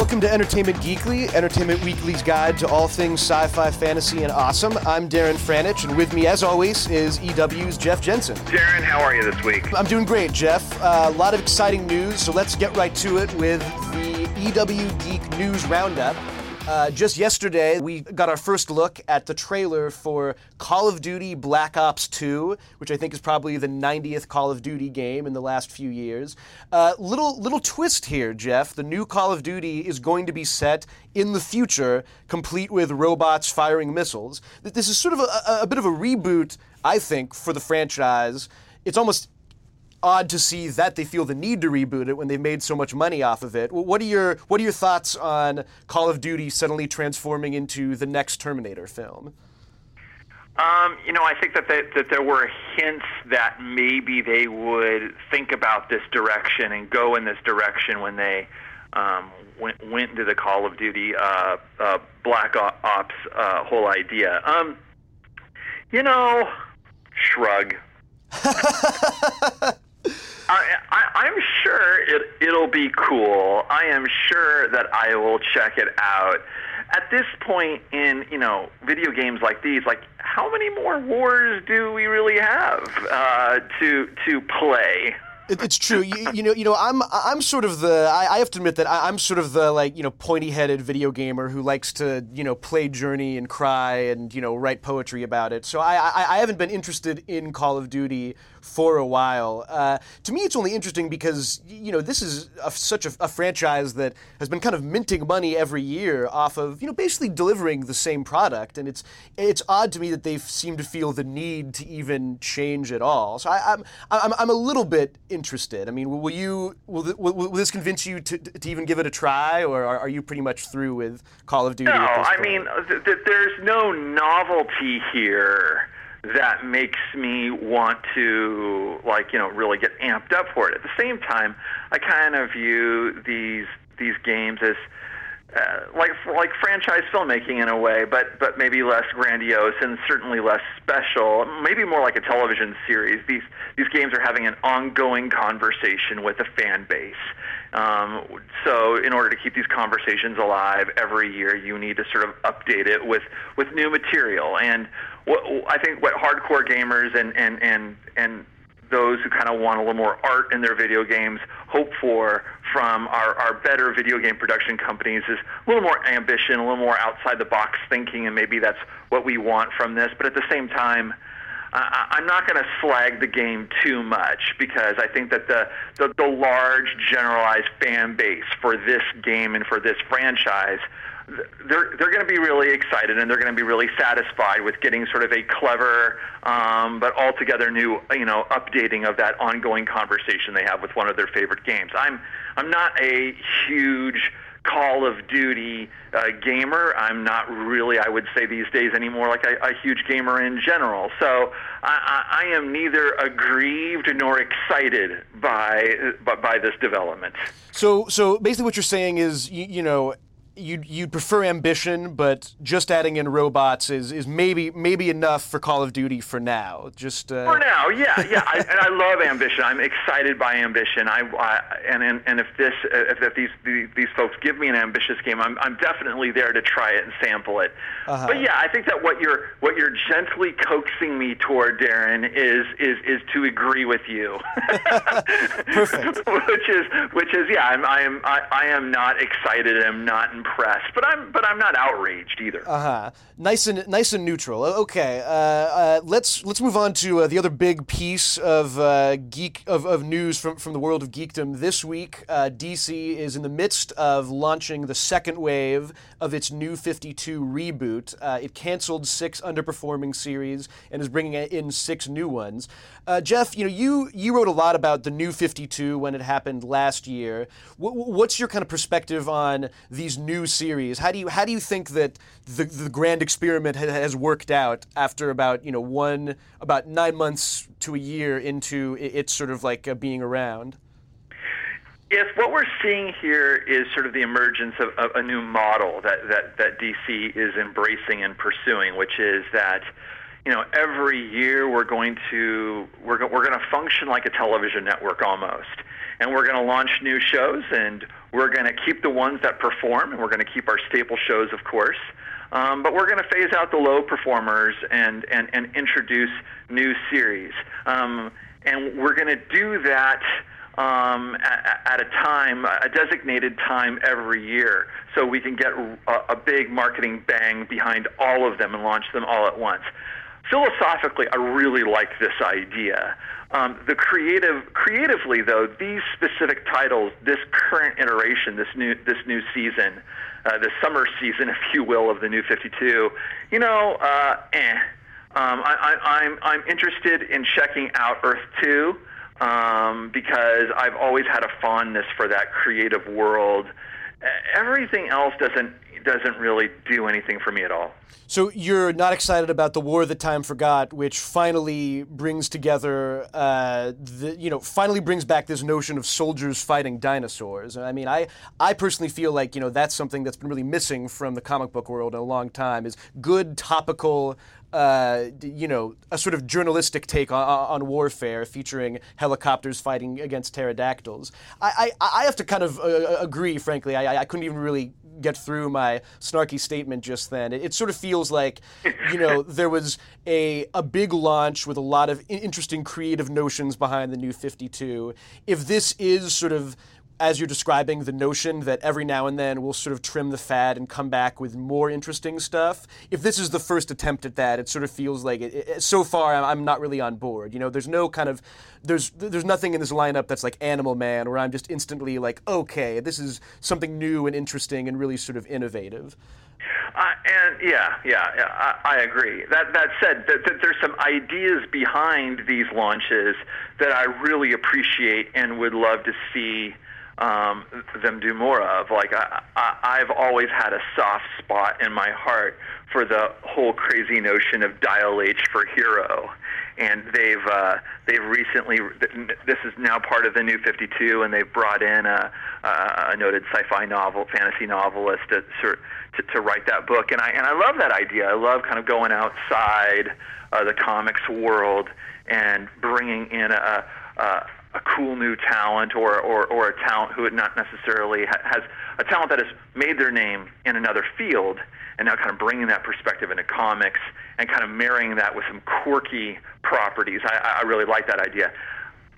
Welcome to Entertainment Geekly, Entertainment Weekly's guide to all things sci fi, fantasy, and awesome. I'm Darren Franich, and with me, as always, is EW's Jeff Jensen. Darren, how are you this week? I'm doing great, Jeff. Uh, a lot of exciting news, so let's get right to it with the EW Geek News Roundup. Uh, just yesterday, we got our first look at the trailer for Call of Duty Black Ops 2, which I think is probably the 90th Call of Duty game in the last few years. Uh, little little twist here, Jeff. The new Call of Duty is going to be set in the future, complete with robots firing missiles. This is sort of a, a bit of a reboot, I think, for the franchise. It's almost odd to see that they feel the need to reboot it when they've made so much money off of it. What are your What are your thoughts on Call of Duty suddenly transforming into the next Terminator film? Um, you know, I think that they, that there were hints that maybe they would think about this direction and go in this direction when they um, went went into the Call of Duty uh, uh, Black Ops uh, whole idea. Um, you know, shrug. I, am sure it, it'll be cool. I am sure that I will check it out. At this point in you know video games like these, like how many more wars do we really have uh, to to play? It's true. You, you, know, you know, I'm I'm sort of the. I, I have to admit that I, am sort of the like you know pointy-headed video gamer who likes to you know play Journey and cry and you know write poetry about it. So I I, I haven't been interested in Call of Duty for a while. Uh, to me, it's only interesting because you know this is a, such a, a, franchise that has been kind of minting money every year off of you know basically delivering the same product, and it's it's odd to me that they seem to feel the need to even change at all. So I, am I'm, I'm I'm a little bit interested. I mean, will you will, will, will this convince you to, to even give it a try, or are, are you pretty much through with Call of Duty? No, I mean th- th- there's no novelty here that makes me want to like you know really get amped up for it. At the same time, I kind of view these these games as uh, like like franchise filmmaking in a way, but but maybe less grandiose and certainly less special. Maybe more like a television series. These these games are having an ongoing conversation with a fan base. Um, so in order to keep these conversations alive every year, you need to sort of update it with with new material. And what I think what hardcore gamers and and and and those who kind of want a little more art in their video games hope for from our, our better video game production companies is a little more ambition, a little more outside the box thinking, and maybe that's what we want from this. But at the same time, I, I'm not going to slag the game too much because I think that the, the the large generalized fan base for this game and for this franchise they're they're going to be really excited and they're going to be really satisfied with getting sort of a clever um, but altogether new you know updating of that ongoing conversation they have with one of their favorite games. I'm I'm not a huge Call of Duty uh, gamer. I'm not really, I would say these days anymore, like a, a huge gamer in general. So I, I, I am neither aggrieved nor excited by, by by this development. So so basically, what you're saying is, you, you know you'd you'd prefer ambition, but just adding in robots is, is maybe maybe enough for Call of Duty for now. Just uh... for now, yeah, yeah. I, and I love ambition. I'm excited by ambition. I, I and, and and if this if, if these, these, these folks give me an ambitious game, I'm I'm definitely there to try it and sample it. Uh-huh. But yeah, I think that what you're what you're gently coaxing me toward, Darren, is is is to agree with you. Perfect. which is which is yeah, I'm I am I, I am not excited. I'm not impressed but I'm but I'm not outraged either. Uh huh. Nice and nice and neutral. Okay. Uh, uh, let's let's move on to uh, the other big piece of uh, geek of, of news from from the world of geekdom this week. Uh, DC is in the midst of launching the second wave of its New 52 reboot. Uh, it canceled six underperforming series and is bringing in six new ones. Jeff, you know you you wrote a lot about the New 52 when it happened last year. W- what's your kind of perspective on these new new series. How do you how do you think that the the grand experiment has worked out after about you know one about nine months to a year into its sort of like uh, being around? If what we're seeing here is sort of the emergence of, of a new model that, that, that DC is embracing and pursuing, which is that you know, every year we're going to we're we're going to function like a television network almost, and we're going to launch new shows, and we're going to keep the ones that perform, and we're going to keep our staple shows, of course. Um, but we're going to phase out the low performers and and and introduce new series, um, and we're going to do that um, at, at, a time, a designated time every year, so we can get a, a, big marketing bang behind all of them and launch them all at once. Philosophically, I really like this idea. Um, the creative, creatively though, these specific titles, this current iteration, this new this new season, uh, the summer season, if you will, of the new 52, you know, uh, eh. Um, I, I, I'm I'm interested in checking out Earth 2 um, because I've always had a fondness for that creative world. Everything else doesn't doesn't really do anything for me at all. So you're not excited about the War that Time Forgot, which finally brings together, uh, the, you know, finally brings back this notion of soldiers fighting dinosaurs. I mean, I, I personally feel like you know that's something that's been really missing from the comic book world in a long time. Is good topical uh, you know, a sort of journalistic take on, on, warfare featuring helicopters fighting against pterodactyls. I, I, I have to kind of uh, uh, agree, frankly. I, I couldn't even really get through my snarky statement just then. It, it, sort of feels like, you know, there was a, a big launch with a lot of interesting creative notions behind the new 52. If this is sort of as you're describing the notion that every now and then we'll sort of trim the fat and come back with more interesting stuff. If this is the first attempt at that, it sort of feels like it, it, so far I'm not really on board. You know, there's no kind of there's there's nothing in this lineup that's like Animal Man where I'm just instantly like, okay, this is something new and interesting and really sort of innovative. Uh, and yeah, yeah, yeah I, I agree. That that said, that, that there's some ideas behind these launches that I really appreciate and would love to see um, them do more of. Like I, I, I've always had a soft spot in my heart for the whole crazy notion of dial H for hero, and they've uh, they've recently this is now part of the new 52, and they've brought in a, a noted sci-fi novel fantasy novelist to, to to write that book, and I and I love that idea. I love kind of going outside uh, the comics world and bringing in a, a a cool new talent or, or, or a talent who not necessarily ha- has a talent that has made their name in another field and now kind of bringing that perspective into comics and kind of marrying that with some quirky properties. I, I really like that idea.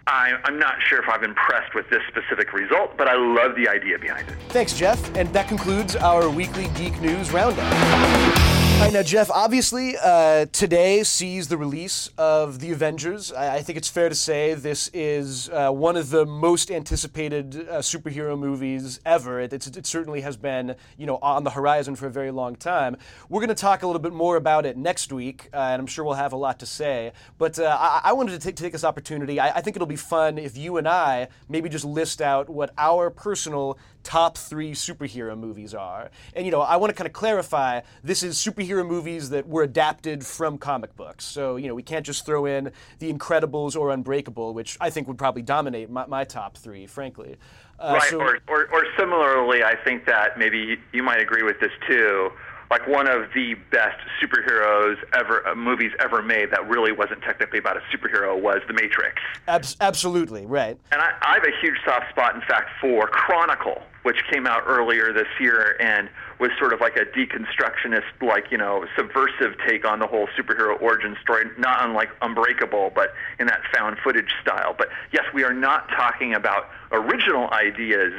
I, am not sure if I'm impressed with this specific result, but I love the idea behind it. Thanks, Jeff. And that concludes our weekly Geek News Roundup. Right, now, Jeff, obviously, uh, today sees the release of The Avengers. I, I think it's fair to say this is uh, one of the most anticipated uh, superhero movies ever. It, it, certainly has been, you know, on the horizon for a very long time. We're going to talk a little bit more about it next week, uh, and I'm sure we'll have a lot to say. But uh, I, I, wanted to take, take this opportunity. I, I think it'll be fun if you and I maybe just list out what our personal top three superhero movies are. And, you know, I want to kind of clarify this is superhero movies that were adapted from comic books. So, you know, we can't just throw in The Incredibles or Unbreakable, which I think would probably dominate my, my top three, frankly. Uh, right, so, or, or, or similarly, I think that maybe you might agree with this too like one of the best superheroes ever uh, movies ever made that really wasn't technically about a superhero was The Matrix. Abs- absolutely, right. And I, I have a huge soft spot, in fact, for Chronicle, which came out earlier this year and was sort of like a deconstructionist, like you know, subversive take on the whole superhero origin story, not unlike Unbreakable, but in that found footage style. But yes, we are not talking about original ideas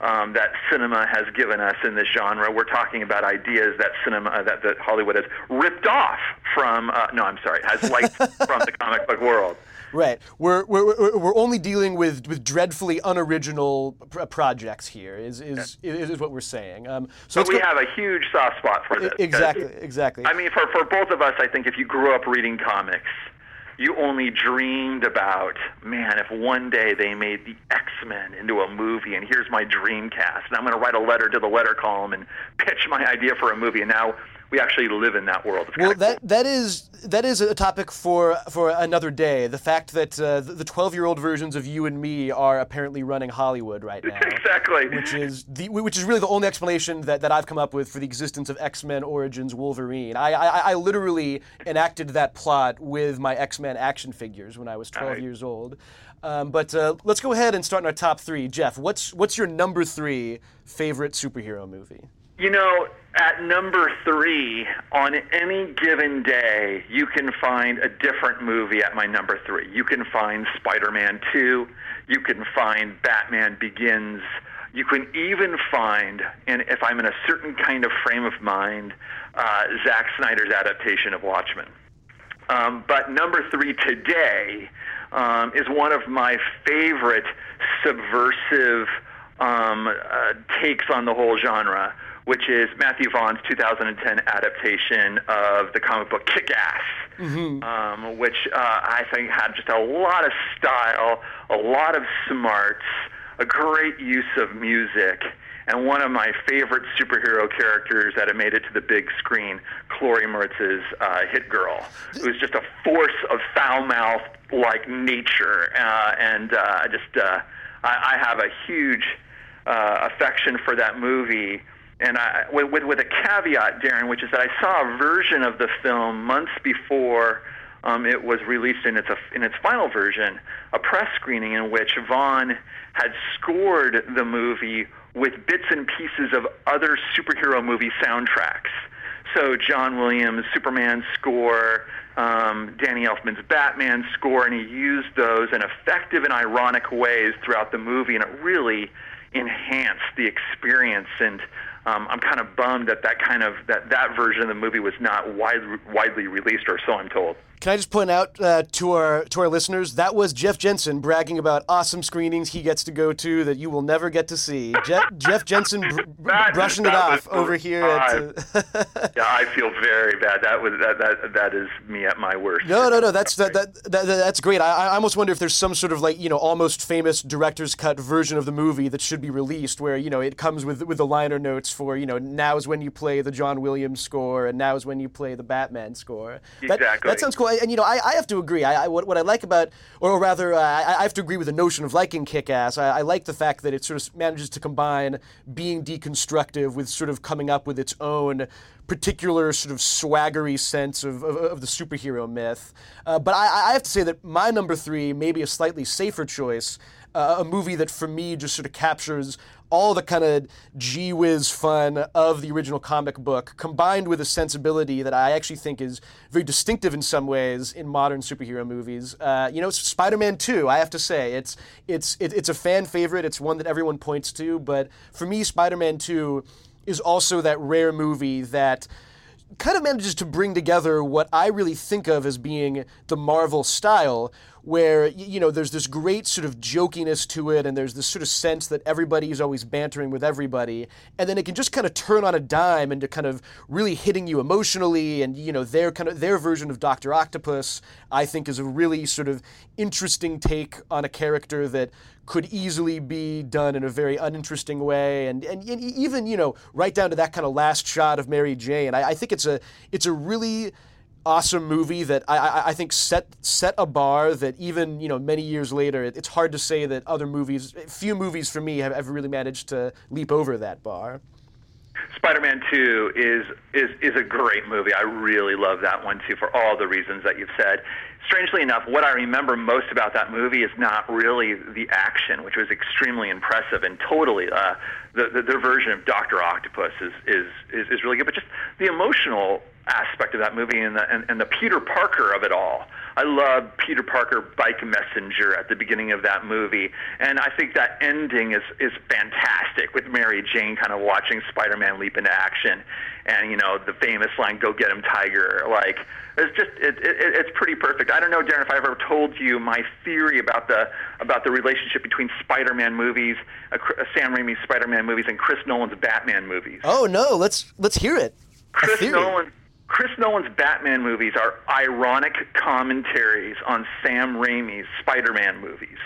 um, that cinema has given us in this genre. We're talking about ideas that cinema that, that Hollywood has ripped off from. Uh, no, I'm sorry, has liked from the comic book world. Right. We're, we're, we're only dealing with, with dreadfully unoriginal pr- projects here, is, is, yeah. is, is, what we're saying. Um, so we go- have a huge soft spot for this. Exactly, exactly. I mean, for, for both of us, I think if you grew up reading comics, you only dreamed about, man, if one day they made the X Men into a movie, and here's my dream cast, and I'm going to write a letter to the letter column and pitch my idea for a movie. And now we actually live in that world. It's Well, that that is that is a topic for for another day. The fact that uh, the twelve year old versions of you and me are apparently running Hollywood right now. exactly. Which is the which is really the only explanation that, that I've come up with for the existence of X Men Origins Wolverine. I, I I literally enacted that plot with my X Men action figures when I was twelve Right. years old. Um, but uh, let's go ahead and start in our top three. Jeff, what's what's your number three favorite superhero movie? You know, at number three, on any given day, you can find a different movie at my number three. You can find Spider Man 2, you can find Batman Begins, you can even find, and if I'm in a certain kind of frame of mind, uh, Zack Snyder's adaptation of Watchmen. Um, but number three today um, is one of my favorite subversive um, uh, takes on the whole genre, which is Matthew Vaughn's 2010 adaptation of the comic book Kick-Ass, um, which uh, I think had just a lot of style, a lot of smarts, a great use of music, and one of my favorite superhero characters that had made it to the big screen, Chloe Moretz's uh, Hit Girl. It was just a force of foul mouth like nature, uh, and uh, just uh, I, I have a huge uh, affection for that movie. And I, with, with, a caveat, Darren, which is that I saw a version of the film months before um, it was released in its in its final version, a press screening in which Vaughn had scored the movie with bits and pieces of other superhero movie soundtracks. So John Williams' Superman score, um, Danny Elfman's Batman score, and he used those in effective and ironic ways throughout the movie, and it really enhanced the experience. And um, I'm kind of bummed that that kind of that that version of the movie was not widely widely released, or so I'm told. Can I just point out uh, to our to our listeners that was Jeff Jensen bragging about awesome screenings he gets to go to that you will never get to see. Jeff, Jeff Jensen br- br- That- brushing it off over here. At, uh, Yeah, I feel very bad. That was that that that is me at my worst. no, no, no. That's that, that, that that's great. I, I almost wonder if there's some sort of like you know almost famous director's cut version of the movie that should be released, where you know it comes with with the liner notes for you know now is when you play the John Williams score and now is when you play the Batman score. That, Exactly. That sounds cool. And you know I, I have to agree. I, I what, what I like about, or rather, uh, I, I have to agree with the notion of liking Kick-Ass. I, I like the fact that it sort of manages to combine being deconstructive with sort of coming up with its own particular sort of swaggery sense of, of, of the superhero myth. Uh, but I, I have to say that my number three, maybe a slightly safer choice, uh, a movie that for me just sort of captures all the kind of gee whiz fun of the original comic book, combined with a sensibility that I actually think is very distinctive in some ways in modern superhero movies. Uh, you know, Spider-Man 2. I have to say, it's it's it, it's a fan favorite. It's one that everyone points to. But for me, Spider-Man 2 is also that rare movie that kind of manages to bring together what I really think of as being the Marvel style, where you know there's this great sort of jokiness to it, and there's this sort of sense that everybody is always bantering with everybody, and then it can just kind of turn on a dime into kind of really hitting you emotionally, and you know their kind of their version of Doctor Octopus, I think, is a really sort of interesting take on a character that could easily be done in a very uninteresting way, and, and, and even you know right down to that kind of last shot of Mary Jane. I, I think it's a it's a really awesome movie that I, I, I think set set a bar that even you know many years later it, it's hard to say that other movies few movies for me have ever really managed to leap over that bar. Spider-Man 2 is is is a great movie. I really love that one too for all the reasons that you've said. Strangely enough, what I remember most about that movie is not really the action, which was extremely impressive and totally uh, the, the their version of Doctor Octopus is, is is is really good, but just the emotional aspect of that movie and the and, and the Peter Parker of it all. I love Peter Parker bike messenger at the beginning of that movie, and I think that ending is is fantastic with Mary Jane kind of watching Spider-Man leap into action, and you know the famous line "Go get him, Tiger!" Like it's just it, it, it's pretty perfect. I don't know, Darren, if I ever told you my theory about the about the relationship between Spider-Man movies, uh, uh, Sam Raimi's Spider-Man movies, and Chris Nolan's Batman movies. Oh no, let's let's hear it. Chris. Nolan Chris Nolan's Batman movies are ironic commentaries on Sam Raimi's Spider-Man movies.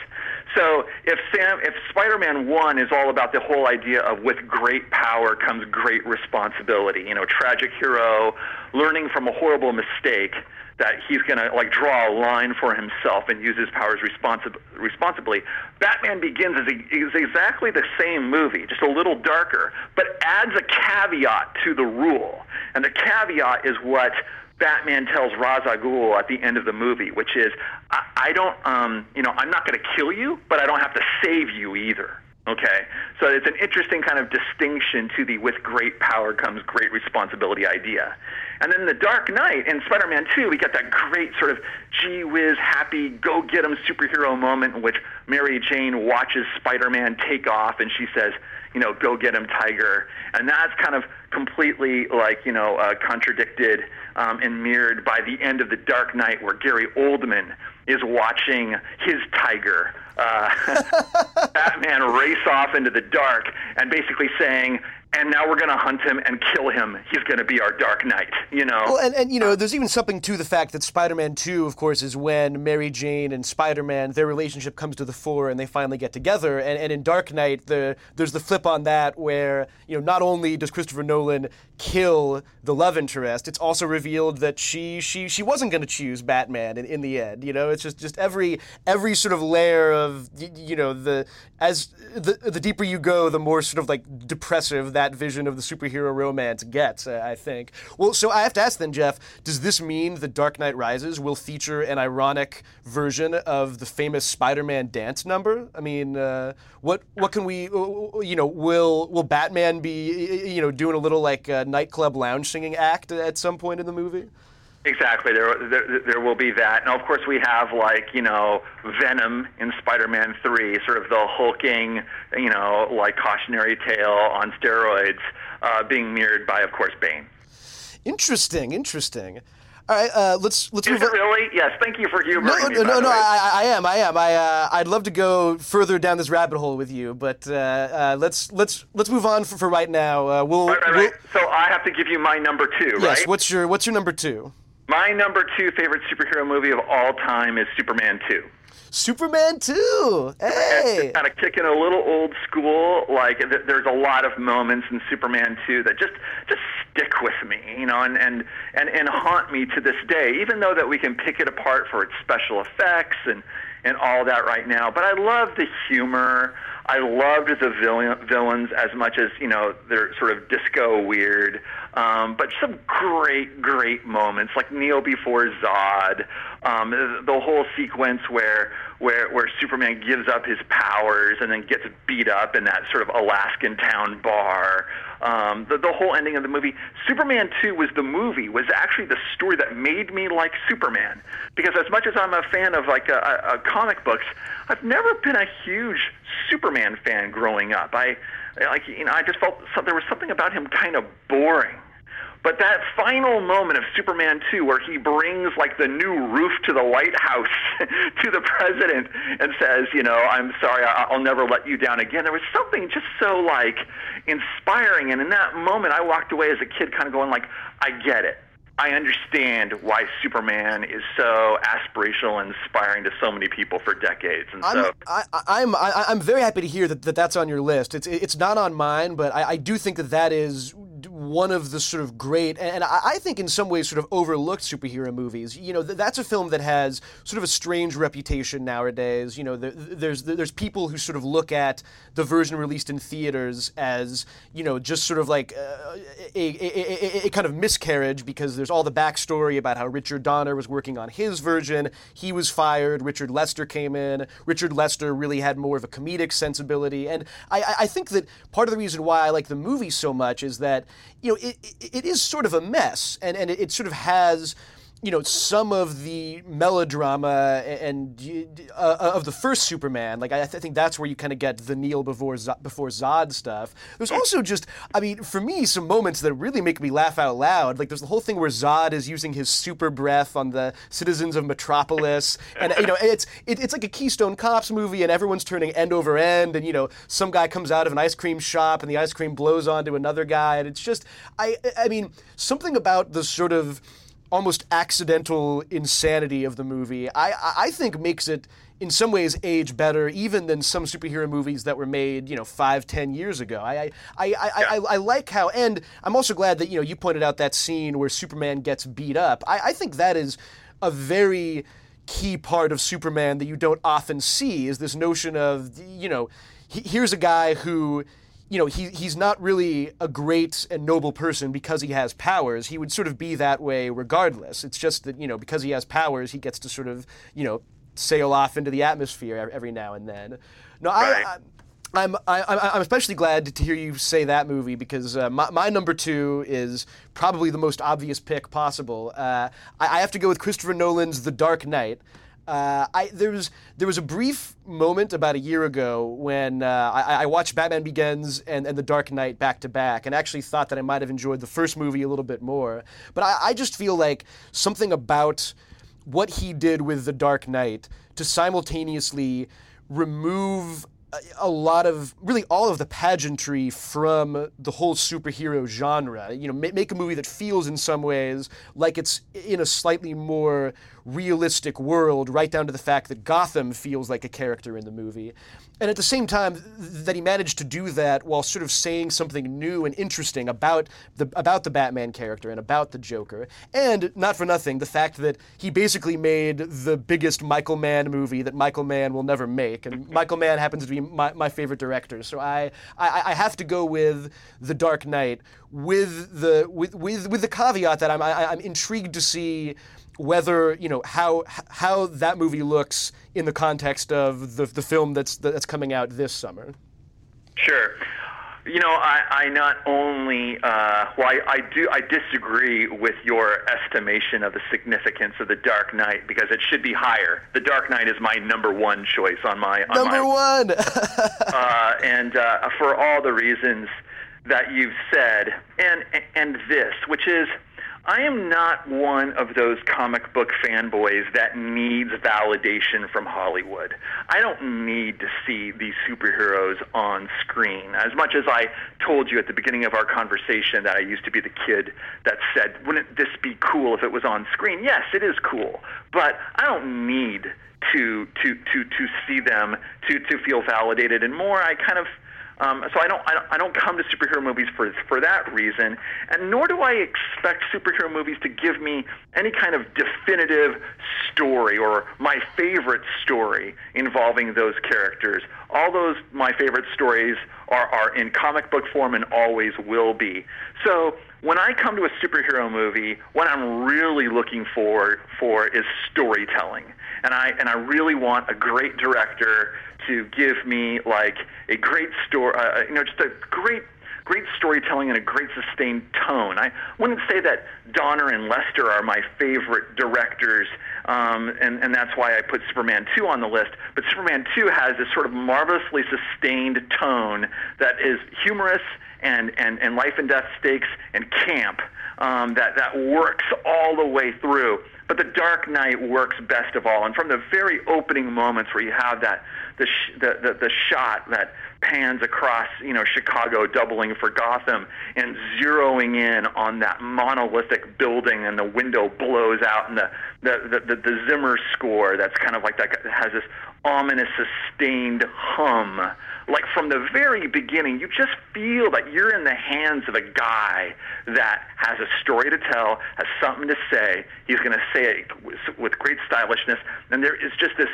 So if Sam, if Spider-Man One is all about the whole idea of with great power comes great responsibility, you know, tragic hero learning from a horrible mistake that he's going to like draw a line for himself and use his powers responsib- responsibly. Batman Begins is, a, is exactly the same movie, just a little darker, but adds a caveat to the rule. And the caveat is what Batman tells Ra's al Ghul at the end of the movie, which is, I, I don't, um, you know, I'm not going to kill you, but I don't have to save you either. Okay, so it's an interesting kind of distinction to the with great power comes great responsibility idea. And then the Dark Knight in Spider-Man 2, we get that great sort of gee whiz, happy, go get him superhero moment in which Mary Jane watches Spider-Man take off and she says, you know, go get him, Tiger. And that's kind of completely like, you know, uh, contradicted um, and mirrored by the end of The Dark Knight where Gary Oldman is watching his Tiger uh, Batman race off into the dark and basically saying, and now we're going to hunt him and kill him. He's going to be our Dark Knight, you know. Well, and, and you know, there's even something to the fact that Spider-Man 2, of course, is when Mary Jane and Spider-Man, their relationship comes to the fore and they finally get together. And, and in Dark Knight, the, there's the flip on that where, you know, not only does Christopher Nolan kill the love interest, it's also revealed that she she she wasn't going to choose Batman in, in the end. You know, it's just just every every sort of layer of you know the as the the deeper you go, the more sort of like depressive that vision of the superhero romance gets. I think. Well, so I have to ask then, Jeff, does this mean the Dark Knight Rises will feature an ironic version of the famous Spider-Man dance number? I mean, uh, what what can we you know will will Batman be you know doing a little like uh, nightclub lounge singing act at some point in the movie? Exactly. There, there, there will be that. Now, of course, we have like you know Venom in Spider-Man Three, sort of the hulking, you know, like cautionary tale on steroids, uh, being mirrored by, of course, Bane. Interesting. Interesting. All right, uh, let's let's Is move it really? Yes. Thank you for humoring No, me. no, no, no. I, I am, I am. I, uh, I'd love to go further down this rabbit hole with you, but uh, uh, let's let's let's move on for, for right now. Uh, we'll, Right, right, we'll- right. So I have to give you my number two, yes. right? What's your what's your number two? My number two favorite superhero movie of all time is Superman 2. Superman two. Hey. kind of kicking a little old school. Like th- there's a lot of moments in Superman 2 that just just stick with me, you know, and and and and haunt me to this day. Even though that we can pick it apart for its special effects and and all that right now, but I love the humor. I loved the villain, villains as much as you know they're sort of disco weird, um, but some great, great moments like Neo before Zod, um, the, whole sequence where where where Superman gives up his powers and then gets beat up in that sort of Alaskan town bar. Um, the, the whole ending of the movie, Superman 2 was the movie, was actually the story that made me like Superman. Because as much as I'm a fan of like uh, uh, comic books, I've never been a huge Superman fan growing up. I like you know I just felt so, there was something about him kind of boring. But that final moment of Superman 2 where he brings like the new roof to the White House to the president and says, you know, I'm sorry, I- I'll never let you down again. There was something just so like inspiring and in that moment I walked away as a kid kind of going like, I get it. I understand why Superman is so aspirational and inspiring to so many people for decades. And I'm so I, I- I'm I, I'm very happy to hear that, that that's on your list. It's it's not on mine, but I, I do think that that is one of the sort of great and I, think in some ways sort of overlooked superhero movies. You know, that's a film that has sort of a strange reputation nowadays. You know, there's there's people who sort of look at the version released in theaters as you know just sort of like uh, a, a, a, a kind of miscarriage because there's all the backstory about how Richard Donner was working on his version. He was fired. Richard Lester came in. Richard Lester really had more of a comedic sensibility, and I- I think that part of the reason why I like the movie so much is that you know it, it, it is sort of a mess, and and it, it sort of has you know some of the melodrama and uh, uh, of the first Superman. Like I, th- I think that's where you kind of get the Kneel before Z- before Zod stuff. There's also just, I mean, for me, some moments that really make me laugh out loud. Like there's the whole thing where Zod is using his super breath on the citizens of Metropolis, and you know it's it, it's like a Keystone Cops movie, and everyone's turning end over end, and you know some guy comes out of an ice cream shop, and the ice cream blows onto another guy, and it's just I I mean something about the sort of almost accidental insanity of the movie, I, I think makes it in some ways age better even than some superhero movies that were made, you know, five, ten years ago. I I, I, I, I, I like how and I'm also glad that, you know, you pointed out that scene where Superman gets beat up. I, I think that is a very key part of Superman that you don't often see is this notion of, you know, here's a guy who you know, he, he's not really a great and noble person because he has powers. He would sort of be that way regardless. It's just that, you know, because he has powers, he gets to sort of, you know, sail off into the atmosphere every now and then. No, right. I, I I'm I, am i am especially glad to hear you say that movie because uh, my, my, number two is probably the most obvious pick possible. Uh, I, I, have to go with Christopher Nolan's The Dark Knight. Uh, I, there was there was a brief moment about a year ago when uh, I, I, watched Batman Begins and, and The Dark Knight back to back, and actually thought that I might have enjoyed the first movie a little bit more. But I, I just feel like something about what he did with The Dark Knight to simultaneously remove a lot of really all of the pageantry from the whole superhero genre. You know, make a movie that feels in some ways like it's in a slightly more realistic world, right down to the fact that Gotham feels like a character in the movie. And at the same time, that he managed to do that while sort of saying something new and interesting about the about the Batman character and about the Joker. And not for nothing, the fact that he basically made the biggest Michael Mann movie that Michael Mann will never make. And Michael Mann happens to be my, my favorite director. So I, I, I have to go with The Dark Knight with the with with, with the caveat that I'm I, am i am intrigued to see whether you know how how that movie looks in the context of the the film that's that's coming out this summer. Sure. You know, I, I not only uh, well, I, I do I disagree with your estimation of the significance of the Dark Knight because it should be higher. The Dark Knight is my number one choice on my on number my, one, uh, and uh, for all the reasons that you've said, and and this, which is I am not one of those comic book fanboys that needs validation from Hollywood. I don't need to see these superheroes on screen. As much as I told you at the beginning of our conversation that I used to be the kid that said, wouldn't this be cool if it was on screen? Yes, it is cool. But I don't need to to to to see them to to feel validated and more I kind of um, so I don't, I don't I don't come to superhero movies for for that reason, and nor do I expect superhero movies to give me any kind of definitive story or my favorite story involving those characters. All those my favorite stories are are in comic book form and always will be. So when I come to a superhero movie, what I'm really looking for for is storytelling, and I and I really want a great director to give me like a great story, uh, uh, you know, just a great great storytelling and a great sustained tone. I wouldn't say that Donner and Lester are my favorite directors, um, and, and that's why I put Superman 2 on the list. But Superman 2 has this sort of marvelously sustained tone that is humorous and, and, and life and death stakes and camp um, that, that works all the way through. But The Dark Knight works best of all. And from the very opening moments where you have that the, sh- the, the, the shot that pans across, you know, Chicago, doubling for Gotham, and zeroing in on that monolithic building, and the window blows out, and the the the, the, Zimmer score that's kind of like that has this ominous, sustained hum. Like from the very beginning, you just feel that you're in the hands of a guy that has a story to tell, has something to say. He's going to say it with great stylishness, and there is just this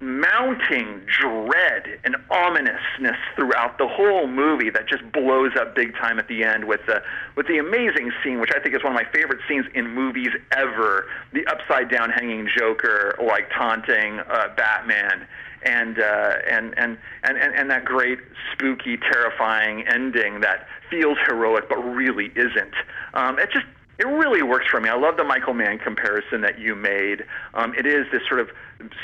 mounting dread and ominousness throughout the whole movie that just blows up big time at the end with the with the amazing scene which I think is one of my favorite scenes in movies ever. The upside down hanging Joker like taunting uh, Batman and, uh, and, and and and and that great spooky terrifying ending that feels heroic but really isn't. Um, it just it really works for me. I love the Michael Mann comparison that you made. Um, it is this sort of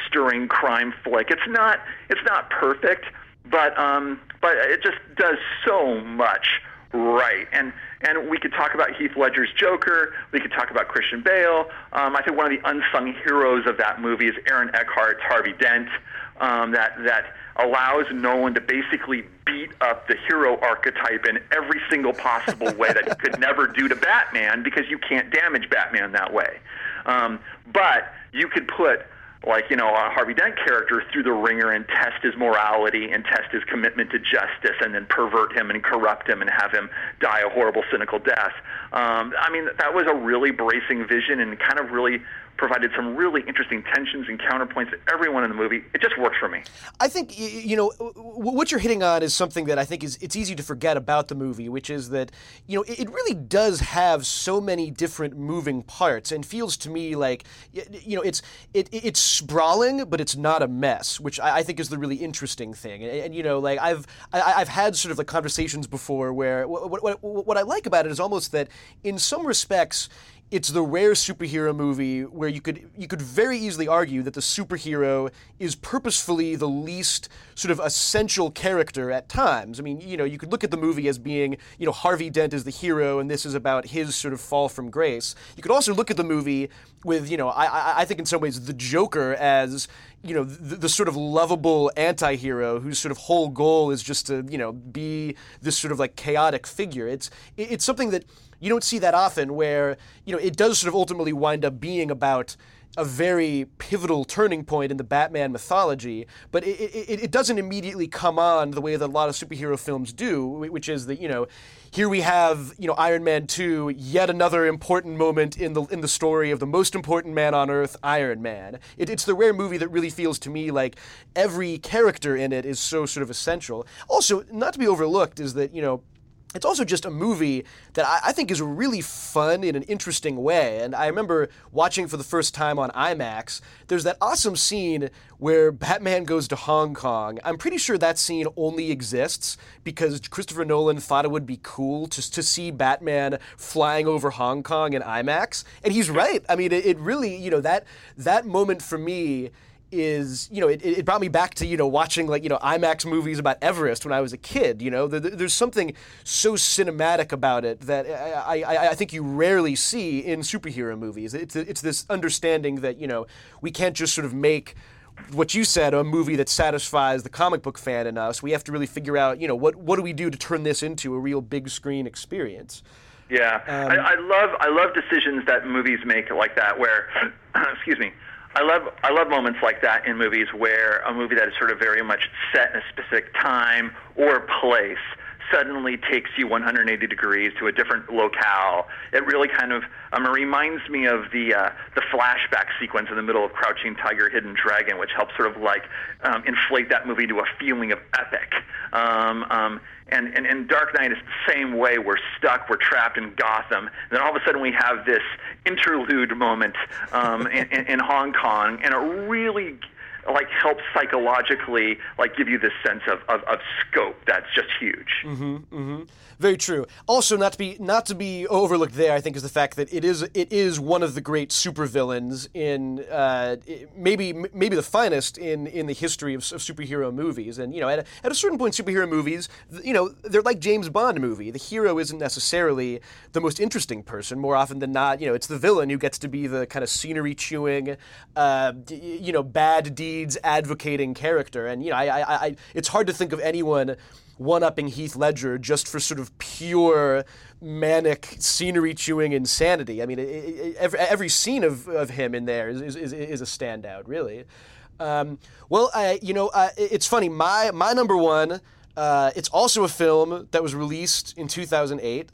stirring crime flick. It's not it's not perfect, but um, but it just does so much right. And and we could talk about Heath Ledger's Joker. We could talk about Christian Bale. Um, I think one of the unsung heroes of that movie is Aaron Eckhart's Harvey Dent. Um, that that allows Nolan to basically beat up the hero archetype in every single possible way that he could never do to Batman because you can't damage Batman that way. Um, but you could put like you know a Harvey Dent character through the ringer and test his morality and test his commitment to justice and then pervert him and corrupt him and have him die a horrible cynical death. Um, I mean that was a really bracing vision and kind of really provided some really interesting tensions and counterpoints to everyone in the movie. It just works for me. I think you know what you're hitting on is something that I think is it's easy to forget about the movie, which is that you know it really does have so many different moving parts and feels to me like you know it's it, it's sprawling, but it's not a mess, which I, think is the really interesting thing. And, and you know, like I've I, have had sort of like conversations before where what, what, what I like about it is almost that in some respects it's the rare superhero movie where you could you could very easily argue that the superhero is purposefully the least sort of essential character at times. I mean, you know, you could look at the movie as being, you know, Harvey Dent is the hero and this is about his sort of fall from grace. You could also look at the movie with, you know, I I think in some ways the Joker as you know the, the, sort of lovable anti-hero whose sort of whole goal is just to you know be this sort of like chaotic figure it's it's something that you don't see that often where you know it does sort of ultimately wind up being about a very pivotal turning point in the Batman mythology, but it, it, it, doesn't immediately come on the way that a lot of superhero films do, which is that, you know, here we have, you know, Iron Man 2, yet another important moment in the in the story of the most important man on earth, Iron Man. It, it's the rare movie that really feels to me like every character in it is so sort of essential. Also, not to be overlooked is that, you know, it's also just a movie that I, I, think is really fun in an interesting way. And I remember watching for the first time on IMAX. There's that awesome scene where Batman goes to Hong Kong. I'm pretty sure that scene only exists because Christopher Nolan thought it would be cool to, to see Batman flying over Hong Kong in IMAX. And he's right. I mean, it, it really, you know, that that moment for me is you know it, it brought me back to you know watching like you know IMAX movies about Everest when I was a kid. You know, there's something so cinematic about it that I, I, I think you rarely see in superhero movies. It's it's this understanding that you know we can't just sort of make what you said, a movie that satisfies the comic book fan in us. We have to really figure out, you know, what what do we do to turn this into a real big screen experience. Yeah, um, I, I love I love decisions that movies make like that, where, excuse me, I love I love moments like that in movies where a movie that is sort of very much set in a specific time or place suddenly takes you 180 degrees to a different locale. It really kind of um, reminds me of the uh, the flashback sequence in the middle of Crouching Tiger, Hidden Dragon, which helps sort of like um, inflate that movie to a feeling of epic. Um, um, and, and, and Dark Knight is the same way. We're stuck, we're trapped in Gotham. And then all of a sudden we have this interlude moment um, in, in, in Hong Kong, and it really like helps psychologically like give you this sense of, of, of scope that's just huge. Mm-hmm, mm-hmm. Very true. Also, not to be not to be overlooked there, I think, is the fact that it is it is one of the great supervillains in uh, maybe maybe the finest in, in the history of, of superhero movies. And you know, at a, at a certain point, superhero movies, you know, they're like James Bond movie. The hero isn't necessarily the most interesting person. More often than not, you know, it's the villain who gets to be the kind of scenery chewing, uh, you know, bad advocating character. And you know, I, I, I it's hard to think of anyone one upping Heath Ledger just for sort of pure manic scenery chewing insanity. I mean, it, it, every, every, scene of, of him in there is, is, is a standout, really. Um, well, I, you know, uh, it's funny. My, my number one, uh, it's also a film that was released in 2008.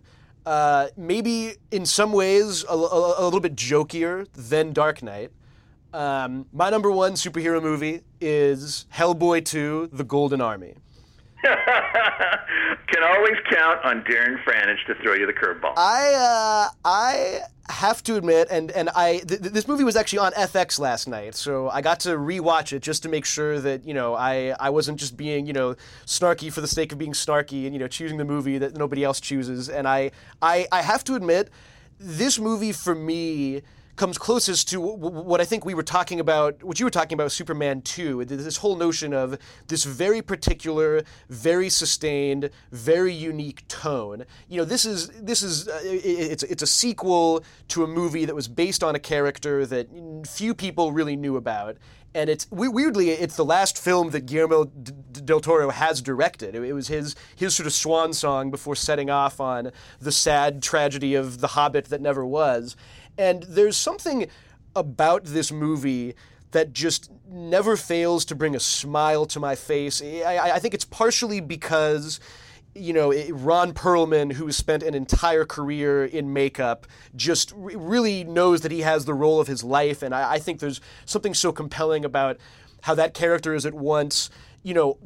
Uh, maybe in some ways a, a, a, little bit jokier than Dark Knight. Um, my number one superhero movie is Hellboy 2 The Golden Army. Can always count on Darren Franich to throw you the curveball. I uh, I have to admit, and and I th- this movie was actually on FX last night, so I got to rewatch it just to make sure that you know I I wasn't just being you know snarky for the sake of being snarky and you know choosing the movie that nobody else chooses. And I I I have to admit this movie for me comes closest to what I think we were talking about, what you were talking about with Superman 2. This whole notion of this very particular, very sustained, very unique tone. You know, this is this is uh, it's it's a sequel to a movie that was based on a character that few people really knew about. And it's weirdly, it's the last film that Guillermo del Toro has directed. It was his his sort of swan song before setting off on the sad tragedy of The Hobbit that never was. And there's something about this movie that just never fails to bring a smile to my face. I, I think it's partially because you know, Ron Perlman, who has spent an entire career in makeup, just really knows that he has the role of his life. And I, I, think there's something so compelling about how that character is at once, you know,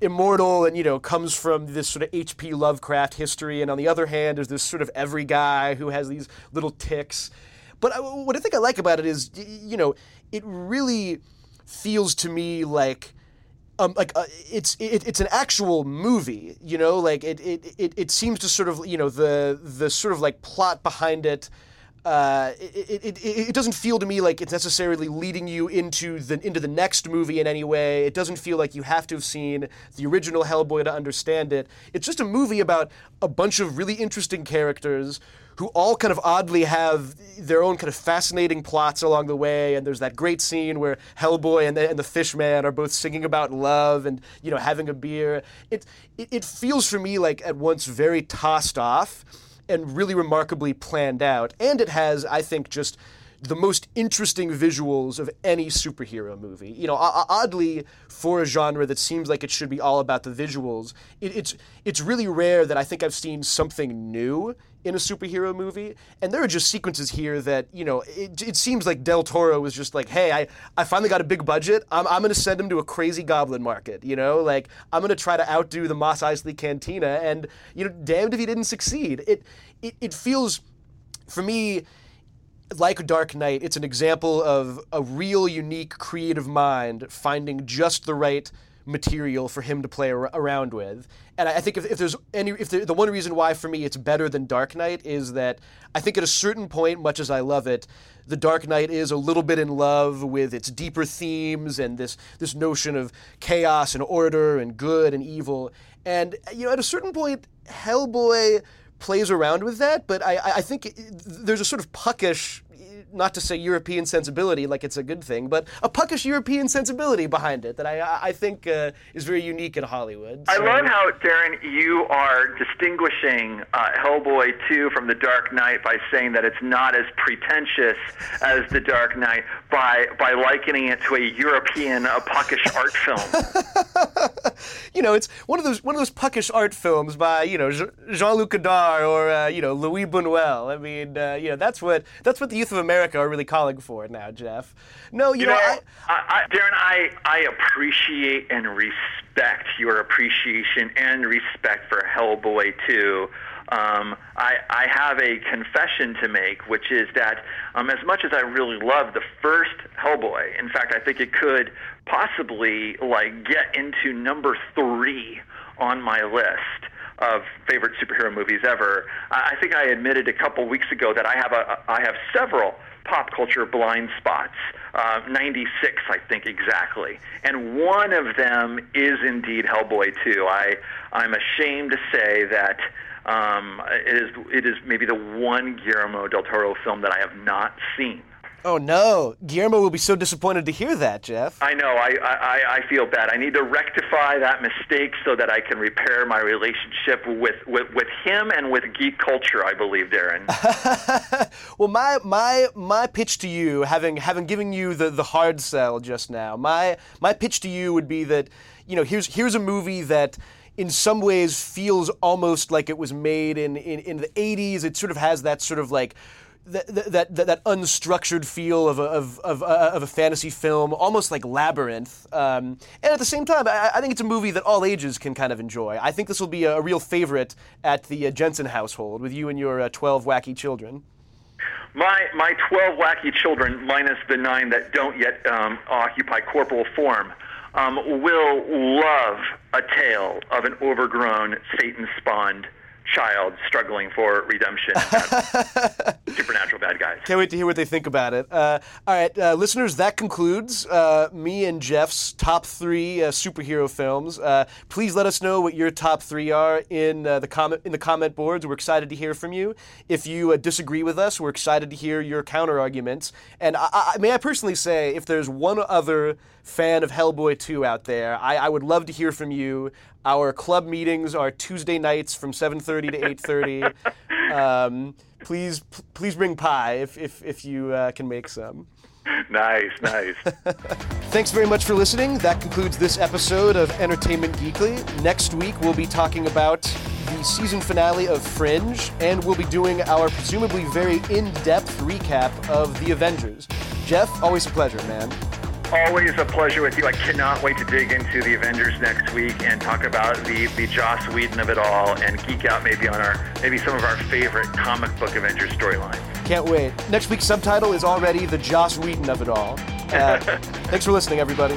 immortal and, you know, comes from this sort of H.P. Lovecraft history. And on the other hand, there's this sort of every guy who has these little ticks. But what I think I like about it is, you know, it really feels to me like um, like uh, it's it, it's an actual movie, you know. Like it, it it it seems to sort of you know the the sort of like plot behind it. Uh, it, it, it, doesn't feel to me like it's necessarily leading you into the into the next movie in any way. It doesn't feel like you have to have seen the original Hellboy to understand it. It's just a movie about a bunch of really interesting characters who all kind of oddly have their own kind of fascinating plots along the way. And there's that great scene where Hellboy and the, and the Fishman are both singing about love and you know having a beer. It, it it feels for me like at once very tossed off and really remarkably planned out. And it has, I think, just the most interesting visuals of any superhero movie. You know, oddly, for a genre that seems like it should be all about the visuals, it, it's it's really rare that I think I've seen something new in a superhero movie. And there are just sequences here that, you know, it, it seems like Del Toro was just like, hey, I, I finally got a big budget. I'm, I'm going to send him to a crazy goblin market, you know? Like, I'm going to try to outdo the Mos Eisley Cantina. And, you know, damned if he didn't succeed. It, it, it feels, for me, like Dark Knight, it's an example of a real, unique, creative mind finding just the right material for him to play ar- around with. And I, I think if, if, there's any, if the, the one reason why for me it's better than Dark Knight is that I think at a certain point, much as I love it, the Dark Knight is a little bit in love with its deeper themes and this this notion of chaos and order and good and evil. And you know, at a certain point, Hellboy plays around with that, but I, I think there's a sort of puckish not to say European sensibility like it's a good thing, but a puckish European sensibility behind it that I, I think uh, is very unique in Hollywood. So. I love how, Darren, you are distinguishing uh, Hellboy 2 from The Dark Knight by saying that it's not as pretentious as The Dark Knight by, by likening it to a European uh, puckish art film. you know, it's one of those one of those puckish art films by you know Jean-Luc Godard or uh, you know Louis Buñuel. I mean, uh, you know, that's what that's what the youth of America America are really calling for it now, Jeff. No, you, you know, know I, I, Darren, I, I appreciate and respect your appreciation and respect for Hellboy 2. Um, I, I have a confession to make, which is that um, as much as I really love the first Hellboy, in fact, I think it could possibly like get into number three on my list of favorite superhero movies ever. I think I admitted a couple weeks ago that I have a I have several pop culture blind spots. Uh, 96, I think exactly, and one of them is indeed Hellboy 2. I I'm ashamed to say that. Um, it is it is maybe the one Guillermo del Toro film that I have not seen. Oh no, Guillermo will be so disappointed to hear that, Jeff. I know. I, I, I feel bad. I need to rectify that mistake so that I can repair my relationship with, with, with him and with geek culture. I believe, Darren. well, my my my pitch to you, having having given you the, the hard sell just now, my my pitch to you would be that you know here's here's a movie that in some ways feels almost like it was made in, in, in the 80s. It sort of has that sort of like that, that, that, unstructured feel of a, of, of, uh, of a fantasy film, almost like Labyrinth. Um, and at the same time, I, I, think it's a movie that all ages can kind of enjoy. I think this will be a, a real favorite at the uh, Jensen household with you and your uh, 12 wacky children. My, my 12 wacky children, minus the nine that don't yet um, occupy corporal form, um, will love a tale of an overgrown Satan spawned child struggling for redemption. supernatural bad guys. Can't wait to hear what they think about it. Uh, all right, uh, listeners, that concludes uh, me and Jeff's top three uh, superhero films. Uh, please let us know what your top three are in uh, the comment in the comment boards. We're excited to hear from you. If you disagree with us, we're excited to hear your counter arguments. And I, I, may I personally say, if there's one other fan of Hellboy 2 out there, I, I would love to hear from you. Our club meetings are Tuesday nights from 7:30 to 8:30. Um, please, please bring pie if if, if you uh, can make some. Nice, nice. Thanks very much for listening. That concludes this episode of Entertainment Geekly. Next week, we'll be talking about the season finale of Fringe, and we'll be doing our presumably very in depth recap of The Avengers. Jeff, always a pleasure, man. Always a pleasure with you. I cannot wait to dig into the Avengers next week and talk about the, the Joss Whedon of it all and geek out maybe on our maybe some of our favorite comic book Avengers storylines. Can't wait. Next week's subtitle is already the Joss Whedon of it all. Uh, thanks for listening, everybody.